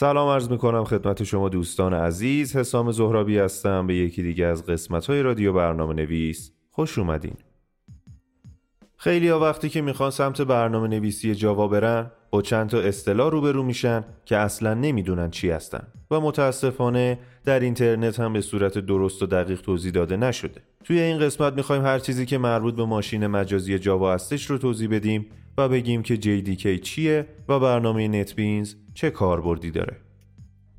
سلام عرض می‌کنم خدمت شما دوستان عزیز. حسام زهرابی هستم. به یکی دیگه از قسمت های رادیو برنامه نویس خوش اومدین. خیلی ها وقتی که می‌خوان سمت برنامه نویسی جاوا برن با چند تا اصطلاح روبرو میشن که اصلا نمی‌دونن چی هستن و متاسفانه در اینترنت هم به صورت درست و دقیق توضیح داده نشده. توی این قسمت می‌خوایم هر چیزی که مربوط به ماشین مجازی جاوا هستش رو توضیح بدیم. و بگیم که JDK چیه و برنامه نتبینز چه کاربردی داره.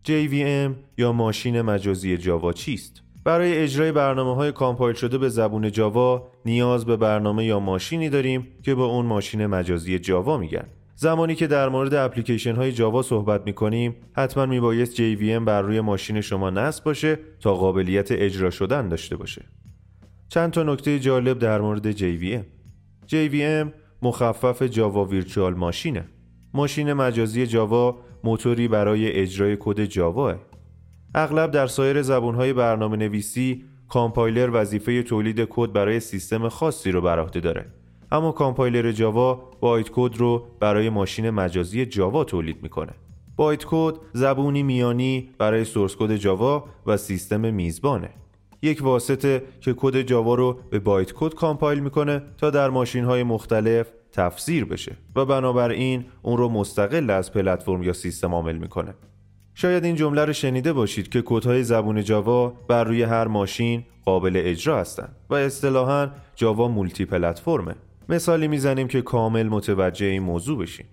JVM یا ماشین مجازی جاوا چیست؟ برای اجرای برنامه های کامپایل شده به زبون جاوا نیاز به برنامه یا ماشینی داریم که به اون ماشین مجازی جاوا میگن. زمانی که در مورد اپلیکیشن های جاوا صحبت می کنیم حتما می بایست JVM بر روی ماشین شما نصب باشه تا قابلیت اجرا شدن داشته باشه. چند تا نکته جالب در مورد JVM JVM مخفف Java Virtual Machine ه. ماشین مجازی جاوا موتوری برای اجرای کد جاواه. اغلب در سایر زبونهای برنامه نویسی کامپایلر وظیفه تولید کد برای سیستم خاصی رو بر عهده داره. اما کامپایلر جاوا bytecode رو برای ماشین مجازی جاوا تولید می‌کنه. bytecode زبونی میانی برای source code جاوا و سیستم میزبانه. یک واسطه که کد جاوا رو به bytecode compile می‌کنه تا در ماشین های مختلف تفسیر بشه و بنابراین اون رو مستقل از پلتفرم یا سیستم عامل می‌کنه. شاید این جمله رو شنیده باشید که کدهای زبون جاوا بر روی هر ماشین قابل اجرا هستند و اصطلاحا جاوا multi-platform ه مثالی می‌زنیم که کامل متوجه این موضوع بشیم.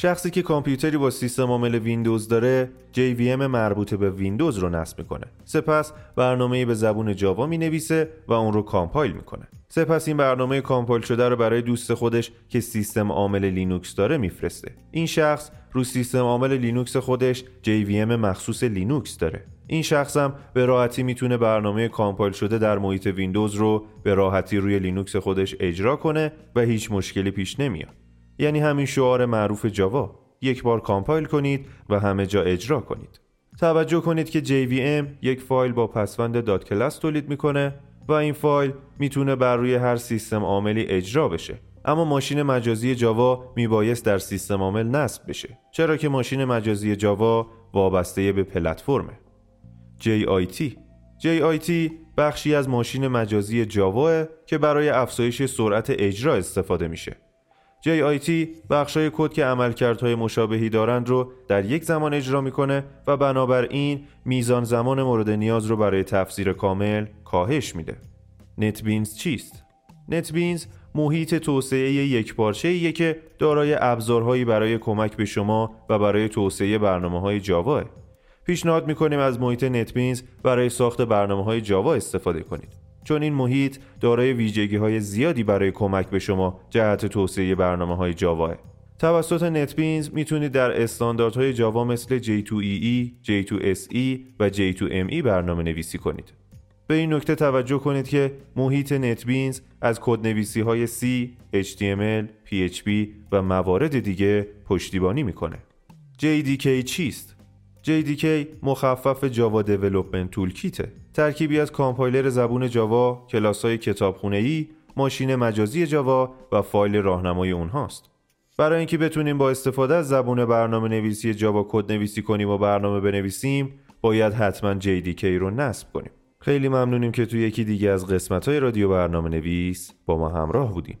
شخصی که کامپیوتری با سیستم عامل ویندوز داره JVM مربوط به ویندوز رو نصب می‌کنه. سپس برنامه به زبون جاوا می نویسه و اون رو compile می‌کنه. سپس این برنامه compile شده رو برای دوست خودش که سیستم عامل لینوکس داره میفرسته. این شخص رو سیستم عامل لینوکس خودش JVM مخصوص لینوکس داره. این شخص هم به راحتی می‌تونه برنامه compile شده در محیط ویندوز رو به راحتی روی لینوکس خودش اجرا کنه و هیچ مشکلی پیش نمیاد. یعنی همین شعار معروف جاوا. یک بار compile کنید و همه جا اجرا کنید. توجه کنید که JVM یک فایل با پسوند dot class تولید می‌کنه و این فایل می‌تونه بر روی هر سیستم عاملی اجرا بشه. اما ماشین مجازی جاوا میبایست در سیستم عامل نصب بشه. چرا که ماشین مجازی جاوا وابسته به پلتفرمه. JIT JIT بخشی از ماشین مجازی جاوا که برای افزایش سرعت اجرا استفاده میشه. JIT بخشای کد که عملکردهای مشابهی دارند رو در یک زمان اجرا می‌کنه و بنابراین میزان زمان مورد نیاز رو برای تفسیر کامل کاهش میده. نتبینز چیست؟ نتبینز محیط توسعه یک پارچه که دارای ابزارهایی برای کمک به شما و برای توسعه برنامه های جاوا پیشنهاد می‌کنیم از محیط نتبینز برای ساخت برنامه های جاوا استفاده کنید. چون این محیط دارای ویژگی های زیادی برای کمک به شما جهت توسعه برنامه های جاوا توسط نتبینز می‌تونید در استانداردهای جاوا مثل J2EE, J2SE و J2ME برنامه نویسی کنید. به این نکته توجه کنید که محیط نتبینز از کدنویسی های C, HTML, PHP و موارد دیگه پشتیبانی می‌کنه. JDK چیست؟ JDK مخفف Java Development Toolkit ه ترکیبی از کامپایلر زبون جاوا، کلاس‌های کتابخونه‌ای، ماشین مجازی جاوا و فایل راهنمای اونهاست. برای اینکه بتونیم با استفاده از زبون برنامه نویسی جاوا کد نویسی کنیم و برنامه بنویسیم، باید حتما JDK رو نصب کنیم. خیلی ممنونیم که توی یکی دیگه از قسمت های رادیو برنامه نویس با ما همراه بودیم.